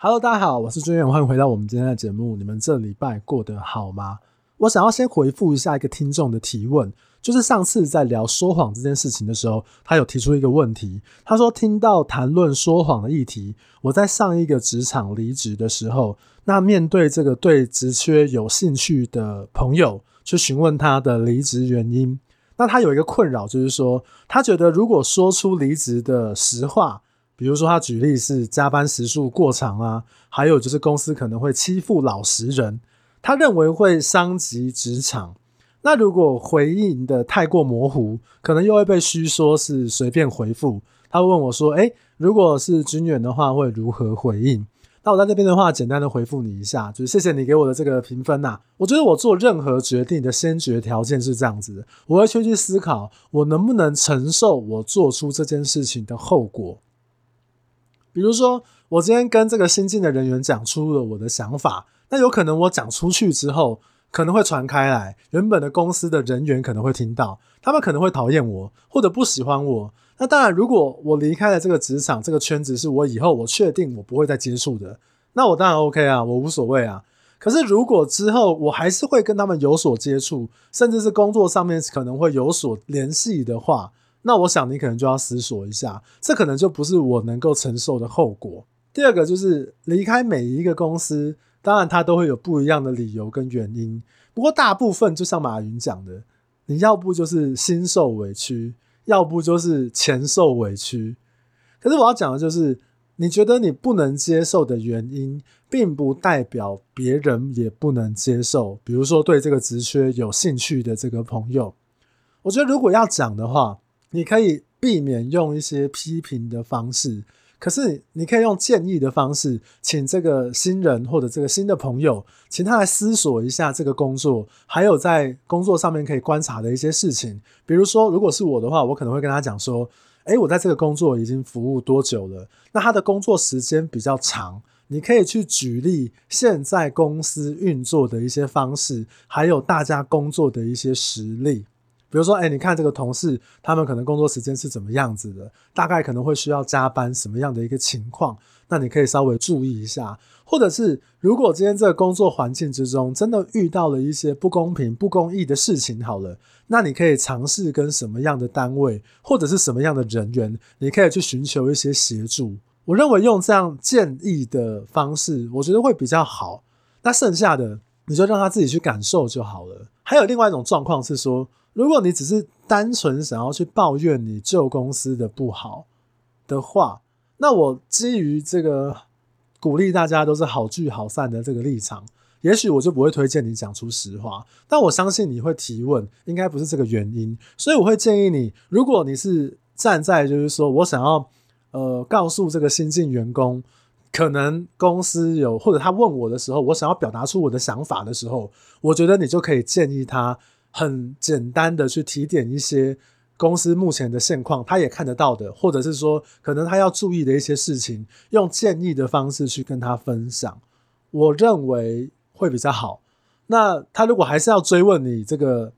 Hello，大家好，我是军远，欢迎回到我们今天的节目。你们这礼拜过得好吗？我想要先回复一下一个听众的提问，就是上次在聊说谎这件事情的时候，他有提出一个问题。他说听到谈论说谎的议题，我在上一个职场离职的时候，那面对这个对职缺有兴趣的朋友，去询问他的离职原因，那他有一个困扰，就是说他觉得如果说出离职的实话。比如说，他举例是加班时数过长啊，还有就是公司可能会欺负老实人，他认为会伤及职场。那如果回应的太过模糊，可能又会被虚说是随便回复。他问我说：“诶，如果是军远的话，会如何回应？”那我在这边的话，简单的回复你一下，就是谢谢你给我的这个评分呐。我觉得我做任何决定的先决条件是这样子的，我会先去思考我能不能承受我做出这件事情的后果。比如说，我今天跟这个新进的人员讲出了我的想法，那有可能我讲出去之后，可能会传开来，原本的公司的人员可能会听到，他们可能会讨厌我，或者不喜欢我。那当然，如果我离开了这个职场，这个圈子是我以后我确定我不会再接触的，那我当然 OK 啊，我无所谓啊。可是如果之后我还是会跟他们有所接触，甚至是工作上面可能会有所联系的话，那我想你可能就要思索一下，这可能就不是我能够承受的后果。第二个就是离开每一个公司，当然它都会有不一样的理由跟原因。不过大部分就像马云讲的，你要不就是心受委屈，要不就是钱受委屈。可是我要讲的就是，你觉得你不能接受的原因，并不代表别人也不能接受。比如说对这个职缺有兴趣的这个朋友，我觉得如果要讲的话。你可以避免用一些批评的方式，可是你可以用建议的方式，请这个新人或者这个新的朋友，请他来思索一下这个工作，还有在工作上面可以观察的一些事情。比如说，如果是我的话，我可能会跟他讲说：“诶，我在这个工作已经服务多久了？那他的工作时间比较长，你可以去举例现在公司运作的一些方式，还有大家工作的一些实例。”比如说，哎，你看这个同事，他们可能工作时间是怎么样子的？大概可能会需要加班什么样的一个情况？那你可以稍微注意一下。或者是，如果今天这个工作环境之中真的遇到了一些不公平、不公义的事情，好了，那你可以尝试跟什么样的单位或者是什么样的人员，你可以去寻求一些协助。我认为用这样建议的方式，我觉得会比较好。那剩下的，你就让他自己去感受就好了。还有另外一种状况是说，如果你只是单纯想要去抱怨你旧公司的不好的话，那我基于这个鼓励大家都是好聚好散的这个立场，也许我就不会推荐你讲出实话。但我相信你会提问，应该不是这个原因，所以我会建议你，如果你是站在就是说我想要呃告诉这个新进员工，可能公司有或者他问我的时候，我想要表达出我的想法的时候，我觉得你就可以建议他。很简单的去提点一些公司目前的现况，他也看得到的，或者是说可能他要注意的一些事情，用建议的方式去跟他分享，我认为会比较好。那他如果还是要追问你这个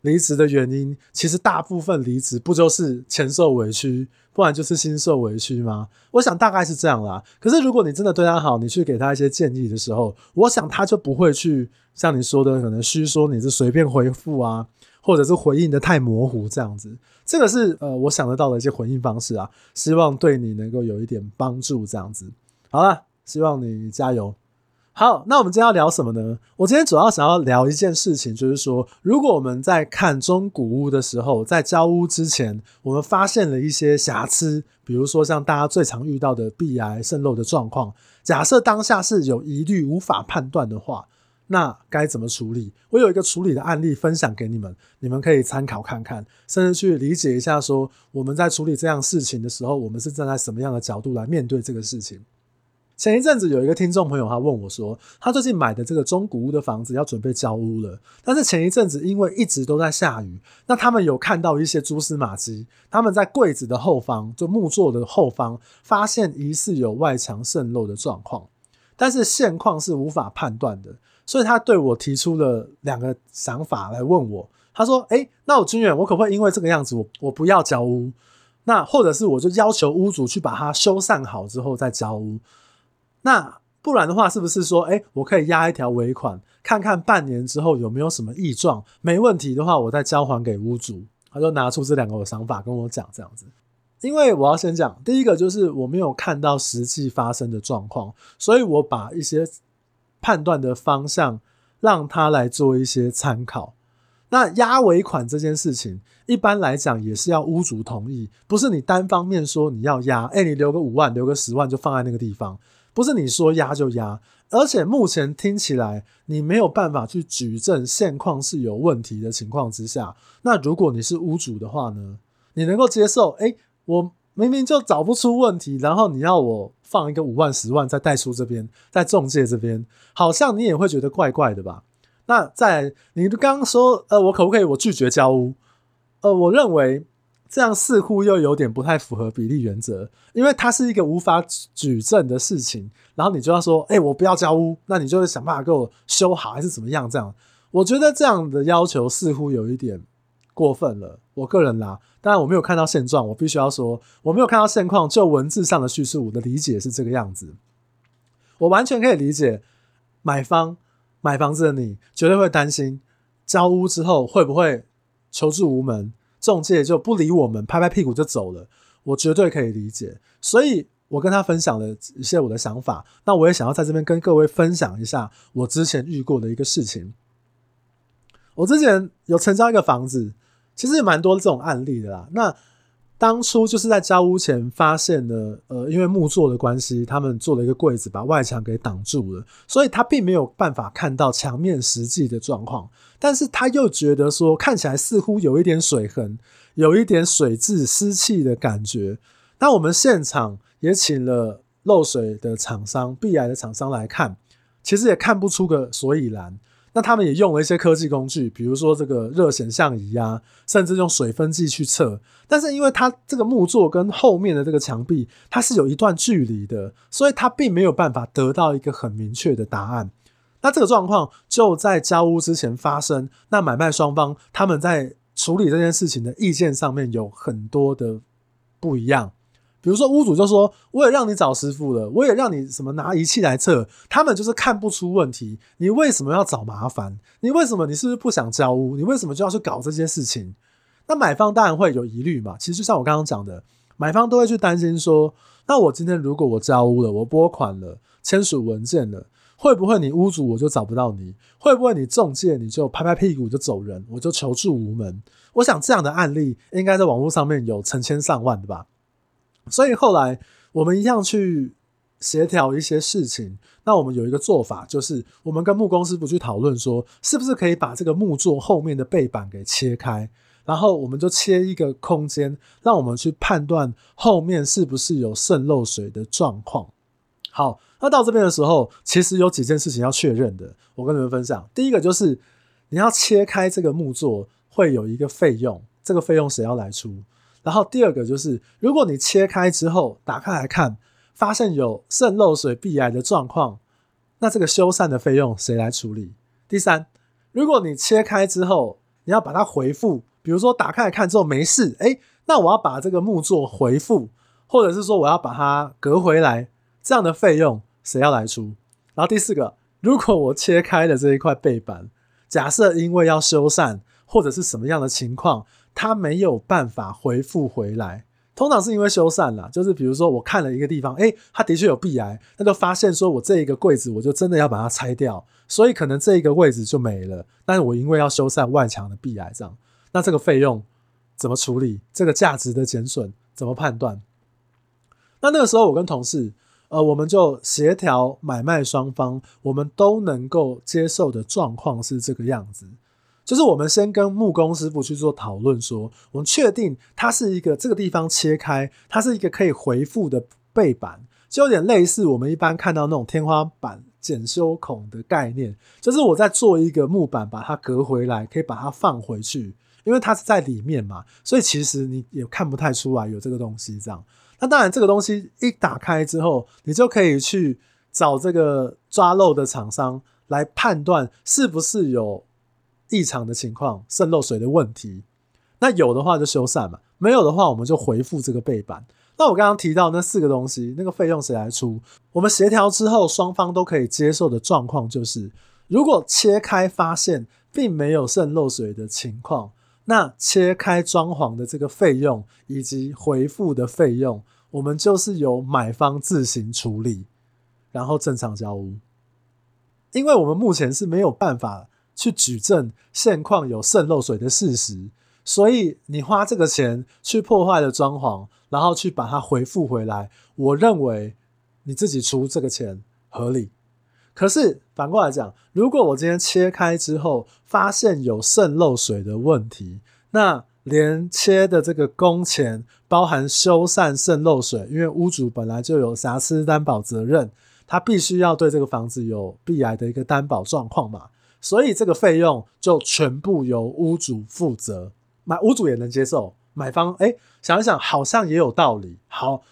离职的原因，其实大部分离职不就是前受委屈，不然就是心受委屈吗？我想大概是这样啦。可是如果你真的对他好，你去给他一些建议的时候，我想他就不会去像你说的，可能虚说你是随便回复啊，或者是回应的太模糊这样子。这个是呃我想得到的一些回应方式啊，希望对你能够有一点帮助这样子。好了，希望你加油。好，那我们今天要聊什么呢？我今天主要想要聊一件事情，就是说，如果我们在看中古屋的时候，在交屋之前，我们发现了一些瑕疵，比如说像大家最常遇到的壁癌渗漏的状况。假设当下是有疑虑、无法判断的话，那该怎么处理？我有一个处理的案例分享给你们，你们可以参考看看，甚至去理解一下，说我们在处理这样事情的时候，我们是站在什么样的角度来面对这个事情。前一阵子有一个听众朋友，他问我说，他最近买的这个中古屋的房子要准备交屋了，但是前一阵子因为一直都在下雨，那他们有看到一些蛛丝马迹，他们在柜子的后方，就木座的后方，发现疑似有外墙渗漏的状况，但是现况是无法判断的，所以他对我提出了两个想法来问我，他说：“诶，那我军远，我可不可以因为这个样子，我我不要交屋？那或者是我就要求屋主去把它修缮好之后再交屋？”那不然的话，是不是说，哎，我可以押一条尾款，看看半年之后有没有什么异状？没问题的话，我再交还给屋主。他就拿出这两个的想法跟我讲这样子。因为我要先讲，第一个就是我没有看到实际发生的状况，所以我把一些判断的方向让他来做一些参考。那押尾款这件事情，一般来讲也是要屋主同意，不是你单方面说你要押，哎，你留个五万，留个十万就放在那个地方，不是你说压就压。而且目前听起来你没有办法去举证现况是有问题的情况之下，那如果你是屋主的话呢，你能够接受？哎。我明明就找不出问题，然后你要我放一个五万、十万在代书这边，在中介这边，好像你也会觉得怪怪的吧？那在你刚刚说，呃，我可不可以我拒绝交屋？呃，我认为这样似乎又有点不太符合比例原则，因为它是一个无法举证的事情，然后你就要说，哎，我不要交屋，那你就会想办法给我修好，还是怎么样？这样，我觉得这样的要求似乎有一点过分了。我个人啦。当然我没有看到现状，我必须要说我没有看到现况。就文字上的叙述，我的理解是这个样子。我完全可以理解，买方买房子的你绝对会担心交屋之后会不会求助无门，中介就不理我们，拍拍屁股就走了。我绝对可以理解，所以我跟他分享了一些我的想法。那我也想要在这边跟各位分享一下我之前遇过的一个事情。我之前有成交一个房子。其实也蛮多这种案例的啦。那当初就是在交屋前发现了，呃，因为木作的关系，他们做了一个柜子把外墙给挡住了，所以他并没有办法看到墙面实际的状况。但是他又觉得说，看起来似乎有一点水痕，有一点水渍、湿气的感觉。那我们现场也请了漏水的厂商、壁癌的厂商来看，其实也看不出个所以然。那他们也用了一些科技工具，比如说这个热显像仪啊，甚至用水分计去测。但是因为它这个木座跟后面的这个墙壁，它是有一段距离的，所以它并没有办法得到一个很明确的答案。那这个状况就在交屋之前发生。那买卖双方他们在处理这件事情的意见上面有很多的不一样。比如说屋主就说，我也让你找师傅了，我也让你什么拿仪器来测，他们就是看不出问题。你为什么要找麻烦？你为什么？你是不是不想交屋？你为什么就要去搞这些事情？那买方当然会有疑虑嘛。其实就像我刚刚讲的，买方都会去担心说，那我今天如果我交屋了，我拨款了，签署文件了，会不会你屋主我就找不到你？会不会你中介你就拍拍屁股就走人，我就求助无门？我想这样的案例应该在网络上面有成千上万的吧。所以后来我们一样去协调一些事情。那我们有一个做法，就是我们跟木工师傅去讨论说，是不是可以把这个木座后面的背板给切开，然后我们就切一个空间，让我们去判断后面是不是有渗漏水的状况。好，那到这边的时候，其实有几件事情要确认的，我跟你们分享。第一个就是你要切开这个木座，会有一个费用，这个费用谁要来出？然后第二个就是，如果你切开之后打开来看，发现有渗漏水、壁癌的状况，那这个修缮的费用谁来处理？第三，如果你切开之后你要把它回复，比如说打开来看之后没事，诶，那我要把这个木作回复，或者是说我要把它隔回来，这样的费用谁要来出？然后第四个，如果我切开了这一块背板，假设因为要修缮或者是什么样的情况。他没有办法回复回来，通常是因为修缮啦，就是比如说我看了一个地方，诶，它的确有壁癌，那就发现说我这一个柜子我就真的要把它拆掉，所以可能这一个位置就没了。但是我因为要修缮外墙的壁癌，这样，那这个费用怎么处理？这个价值的减损怎么判断？那那个时候我跟同事，呃，我们就协调买卖双方，我们都能够接受的状况是这个样子。就是我们先跟木工师傅去做讨论，说我们确定它是一个这个地方切开，它是一个可以回复的背板，就有点类似我们一般看到那种天花板检修孔的概念。就是我在做一个木板，把它隔回来，可以把它放回去，因为它是在里面嘛，所以其实你也看不太出来有这个东西这样。那当然，这个东西一打开之后，你就可以去找这个抓漏的厂商来判断是不是有。异常的情况，渗漏水的问题，那有的话就修缮嘛，没有的话我们就回复这个背板。那我刚刚提到那四个东西，那个费用谁来出？我们协调之后，双方都可以接受的状况就是，如果切开发现并没有渗漏水的情况，那切开装潢的这个费用以及回复的费用，我们就是由买方自行处理，然后正常交屋。因为我们目前是没有办法去举证现况有渗漏水的事实，所以你花这个钱去破坏了装潢，然后去把它回复回来，我认为你自己出这个钱合理。可是反过来讲，如果我今天切开之后发现有渗漏水的问题，那连切的这个工钱，包含修缮渗漏水，因为屋主本来就有瑕疵担保责任。他必须要对这个房子有必来的一个担保状况嘛，所以这个费用就全部由屋主负责，买屋主也能接受，买方哎、想一想好像也有道理。好，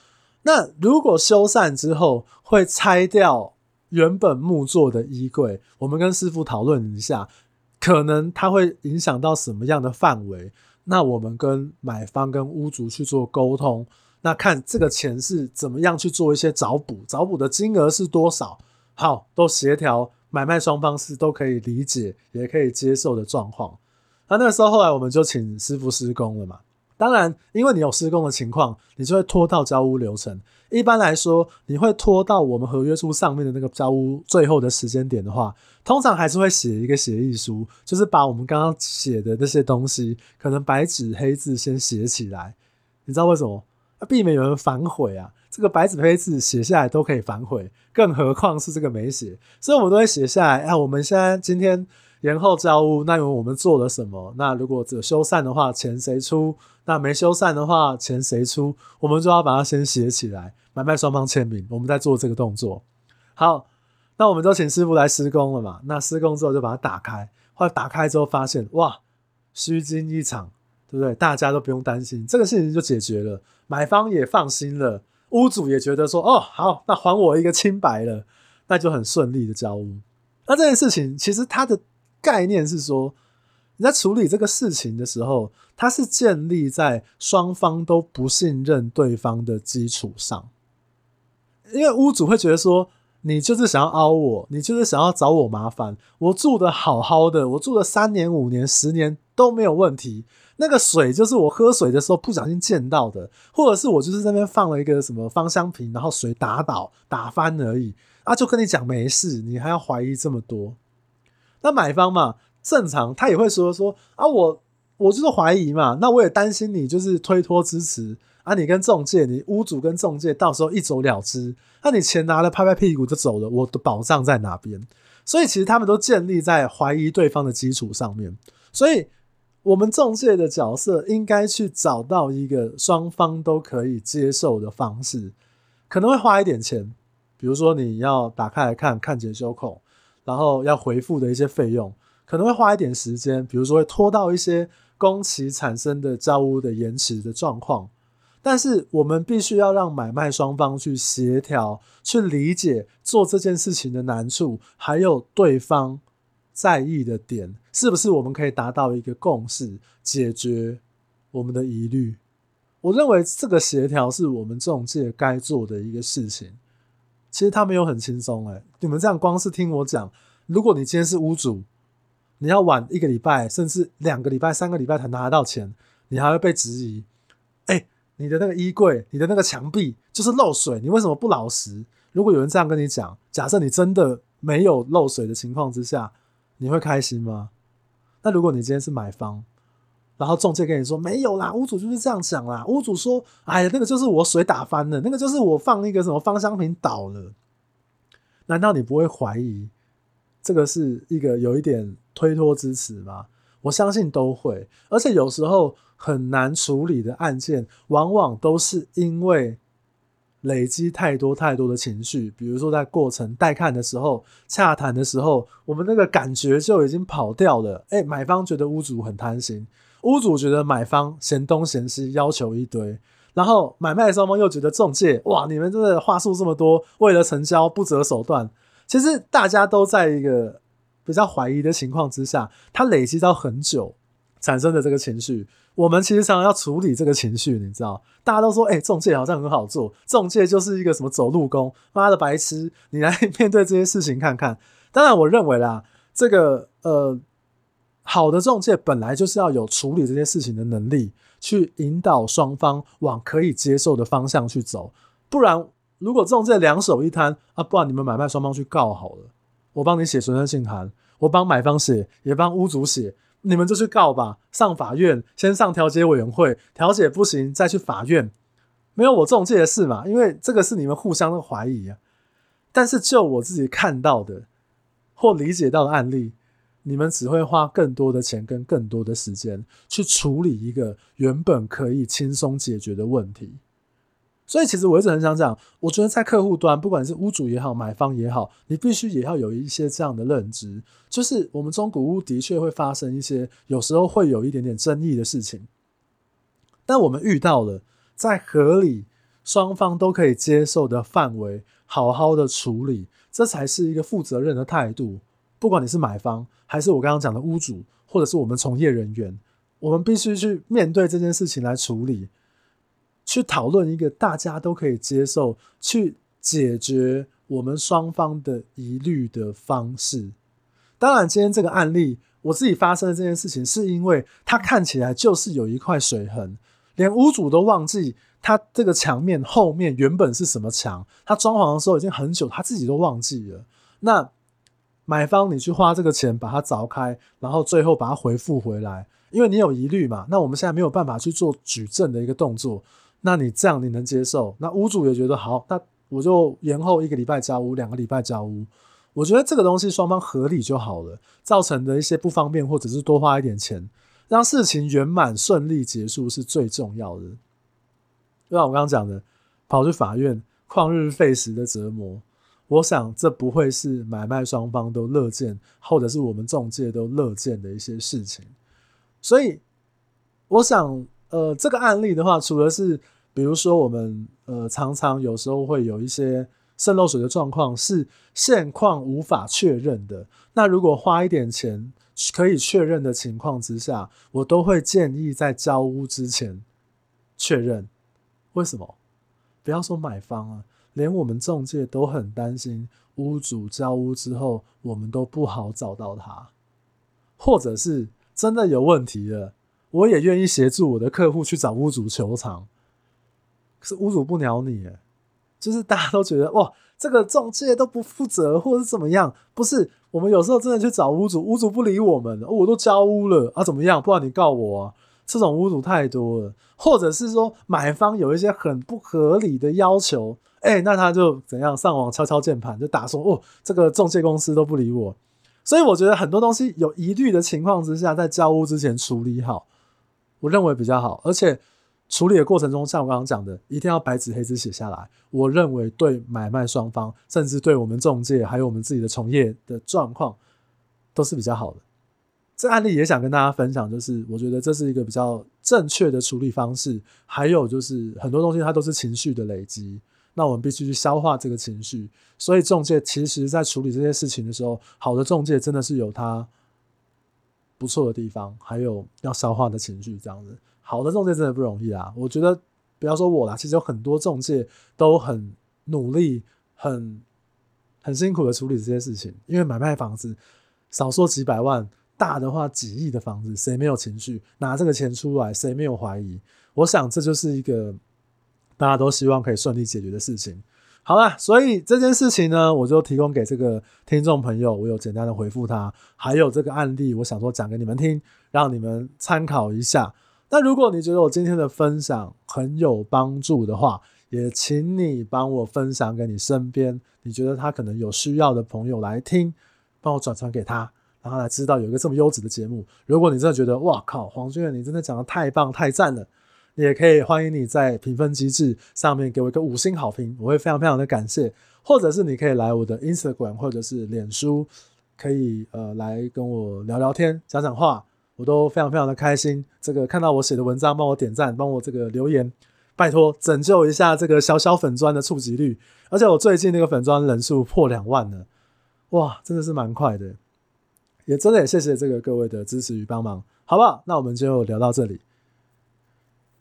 那如果修缮之后会拆掉原本木做的衣柜，我们跟师傅讨论一下，可能它会影响到什么样的范围？那我们跟买方跟屋主去做沟通。那看这个钱是怎么样去做一些找补，找补的金额是多少？好，都协调，买卖双方是都可以理解，也可以接受的状况。那那个时候，后来我们就请师傅施工了嘛。当然，因为你有施工的情况，你就会拖到交屋流程。一般来说，你会拖到我们合约书上面的那个交屋最后的时间点的话，通常还是会写一个协议书，就是把我们刚刚写的那些东西，可能白纸黑字先写起来。你知道为什么？避免有人反悔啊！这个白纸黑字写下来都可以反悔，更何况是这个没写，所以我们都会写下来。啊，我们现在今天延后交屋，那因为我们做了什么？那如果只修缮的话，钱谁出？那没修缮的话，钱谁出？我们就要把它先写起来，买卖双方签名，我们再做这个动作。好，那我们就请师傅来施工了嘛。那施工之后就把它打开，后来打开之后发现，哇，虚惊一场。对不对？大家都不用担心，这个事情就解决了，买方也放心了，屋主也觉得说，哦，好，那还我一个清白了，那就很顺利的交屋。那这件事情其实它的概念是说，你在处理这个事情的时候，它是建立在双方都不信任对方的基础上，因为屋主会觉得说，你就是想要凹我，你就是想要找我麻烦，我住的好好的，我住了三年、五年、十年都没有问题。那个水就是我喝水的时候不小心溅到的，或者是我就是在那边放了一个什么芳香瓶，然后水打倒打翻而已啊，就跟你讲没事，你还要怀疑这么多？那买方嘛，正常他也会说说啊，我我就是怀疑嘛，那我也担心你就是推脱支持啊，你跟中介，你屋主跟中介到时候一走了之，那你钱拿了拍拍屁股就走了，我的保障在哪边？所以其实他们都建立在怀疑对方的基础上面，所以。我们中介的角色应该去找到一个双方都可以接受的方式，可能会花一点钱，比如说你要打开来看看检修口，然后要回复的一些费用，可能会花一点时间，比如说会拖到一些工期产生的交屋的延迟的状况，但是我们必须要让买卖双方去协调，去理解做这件事情的难处，还有对方在意的点。是不是我们可以达到一个共识，解决我们的疑虑？我认为这个协调是我们中介该做的一个事情。其实他没有很轻松哎，你们这样光是听我讲，如果你今天是屋主，你要晚一个礼拜，甚至两个礼拜、三个礼拜才拿得到钱，你还会被质疑。哎，你的那个衣柜、你的那个墙壁就是漏水，你为什么不老实？如果有人这样跟你讲，假设你真的没有漏水的情况之下，你会开心吗？那如果你今天是买方，然后中介跟你说没有啦，屋主就是这样讲啦，屋主说，哎呀，那个就是我水打翻了，那个就是我放那个什么芳香瓶倒了，难道你不会怀疑这个是一个有一点推脱之词吗？我相信都会，而且有时候很难处理的案件，往往都是因为。累积太多太多的情绪，比如说在过程带看的时候、洽谈的时候，我们那个感觉就已经跑掉了。哎，买方觉得屋主很贪心，屋主觉得买方嫌东嫌西，要求一堆，然后买卖双方又觉得中介，哇，你们真的话术这么多，为了成交不择手段。其实大家都在一个比较怀疑的情况之下，它累积到很久，产生的这个情绪，我们其实常常要处理这个情绪，你知道？大家都说，哎、欸，仲介好像很好做，中介就是一个什么走路工，妈的白痴！你来面对这些事情看看。当然，我认为啦，这个呃，好的中介本来就是要有处理这些事情的能力，去引导双方往可以接受的方向去走。不然，如果中介两手一摊啊，不然你们买卖双方去告好了，我帮你写存证信函，我帮买方写，也帮屋主写。你们就去告吧，上法院，先上调解委员会，调解不行再去法院，没有我仲介的事嘛，因为这个是你们互相的怀疑啊。但是就我自己看到的或理解到的案例，你们只会花更多的钱跟更多的时间去处理一个原本可以轻松解决的问题。所以，其实我一直很想讲，我觉得在客户端，不管是屋主也好，买方也好，你必须也要有一些这样的认知，就是我们中古屋的确会发生一些，有时候会有一点点争议的事情，但我们遇到了，在合理、双方都可以接受的范围，好好的处理，这才是一个负责任的态度。不管你是买方，还是我刚刚讲的屋主，或者是我们从业人员，我们必须去面对这件事情来处理。去讨论一个大家都可以接受、去解决我们双方的疑虑的方式。当然，今天这个案例我自己发生的这件事情，是因为它看起来就是有一块水痕，连屋主都忘记他这个墙面后面原本是什么墙，他装潢的时候已经很久，他自己都忘记了。那买方你去花这个钱把它凿开，然后最后把它回复回来，因为你有疑虑嘛，那我们现在没有办法去做举证的一个动作。那你这样你能接受？那屋主也觉得好，那我就延后一个礼拜交屋，两个礼拜交屋。我觉得这个东西双方合理就好了。造成的一些不方便或者是多花一点钱，让事情圆满顺利结束是最重要的。就像我刚刚讲的，跑去法院旷日费时的折磨，我想这不会是买卖双方都乐见，或者是我们中介都乐见的一些事情。所以，我想。呃，这个案例的话，除了是，比如说我们呃常常有时候会有一些渗漏水的状况是现况无法确认的，那如果花一点钱可以确认的情况之下，我都会建议在交屋之前确认。为什么？不要说买方啊，连我们中介都很担心屋主交屋之后，我们都不好找到他，或者是真的有问题了。我也愿意协助我的客户去找屋主求偿，可是屋主不鸟你，诶，就是大家都觉得哇，这个中介都不负责，或者是怎么样？不是，我们有时候真的去找屋主，屋主不理我们，我都交屋了啊，怎么样？不然你告我啊？这种屋主太多了，或者是说买方有一些很不合理的要求，诶，那他就怎样？上网敲敲键盘，就打说哦，这个中介公司都不理我，所以我觉得很多东西有疑虑的情况之下，在交屋之前处理好。我认为比较好，而且处理的过程中，像我刚刚讲的，一定要白纸黑字写下来。我认为对买卖双方，甚至对我们中介，还有我们自己的从业的状况，都是比较好的。这案例也想跟大家分享，就是我觉得这是一个比较正确的处理方式。还有就是很多东西它都是情绪的累积，那我们必须去消化这个情绪。所以中介其实在处理这些事情的时候，好的中介真的是有它。不错的地方，还有要消化的情绪，这样子好的中介真的不容易啊！我觉得不要说我啦，其实有很多中介都很努力、很很辛苦的处理这些事情。因为买卖房子，少说几百万，大的话几亿的房子，谁没有情绪？拿这个钱出来，谁没有怀疑？我想这就是一个大家都希望可以顺利解决的事情。好啦，所以这件事情呢，我就提供给这个听众朋友，我有简单的回复他，还有这个案例，我想说讲给你们听，让你们参考一下。那如果你觉得我今天的分享很有帮助的话，也请你帮我分享给你身边你觉得他可能有需要的朋友来听，帮我转传给他，让他来知道有一个这么优质的节目。如果你真的觉得哇靠，黄俊远你真的讲的太棒太赞了。也可以欢迎你在评分机制上面给我一个五星好评，我会非常非常的感谢。或者是你可以来我的 Instagram 或者是脸书，可以呃来跟我聊聊天、讲讲话，我都非常非常的开心。这个看到我写的文章，帮我点赞，帮我这个留言，拜托拯救一下这个小小粉砖的触及率。而且我最近那个粉砖人数破两万了，哇，真的是蛮快的。也真的也谢谢这个各位的支持与帮忙，好不好？那我们就聊到这里，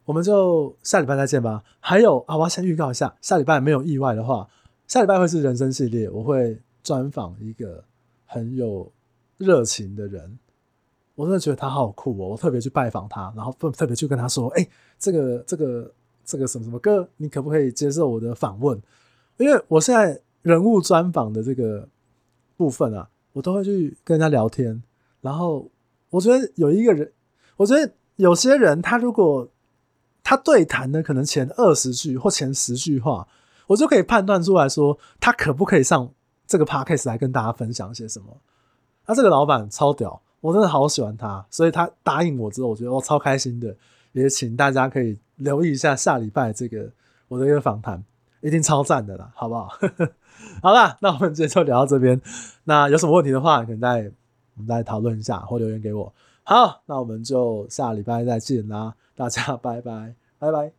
我们就下礼拜再见吧。还有啊，我要先预告一下，下礼拜没有意外的话，下礼拜会是人生系列，我会专访一个很有热情的人。我真的觉得他好酷哦！我特别去拜访他，然后特特别去跟他说：“哎、欸，这个、这个、这个什么什么哥，你可不可以接受我的访问？”因为我现在人物专访的这个部分啊，我都会去跟人家聊天。然后我觉得有一个人，我觉得有些人他如果他对谈的可能前二十句或前十句话，我就可以判断出来说他可不可以上这个 podcast 来跟大家分享些什么。他这个老板超屌。我真的好喜欢他，所以他答应我之后，我觉得我超开心的。也请大家可以留意一下下礼拜这个我的一个访谈，一定超赞的啦，好不好？好啦，那我们今天就聊到这边。那有什么问题的话，可能再我们再讨论一下或留言给我。好，那我们就下礼拜再见啦，大家 拜拜，拜拜。